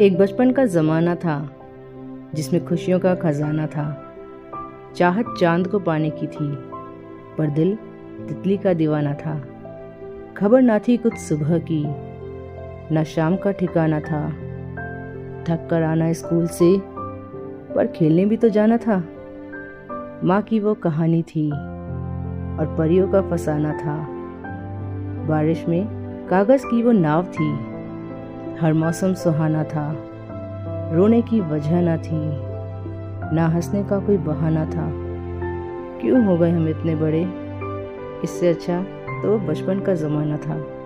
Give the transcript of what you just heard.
एक बचपन का ज़माना था, जिसमें खुशियों का खजाना था। चाहत चाँद को पाने की थी, पर दिल तितली का दीवाना था। खबर ना थी कुछ सुबह की, ना शाम का ठिकाना था। थक कर आना स्कूल से, पर खेलने भी तो जाना था। माँ की वो कहानी थी, और परियों का फसाना था। बारिश में कागज़ की वो नाव थी हर मौसम सुहाना था। रोने की वजह ना थी, ना हंसने का कोई बहाना था। क्यों हो गए हम इतने बड़े? इससे अच्छा तो बचपन का ज़माना था।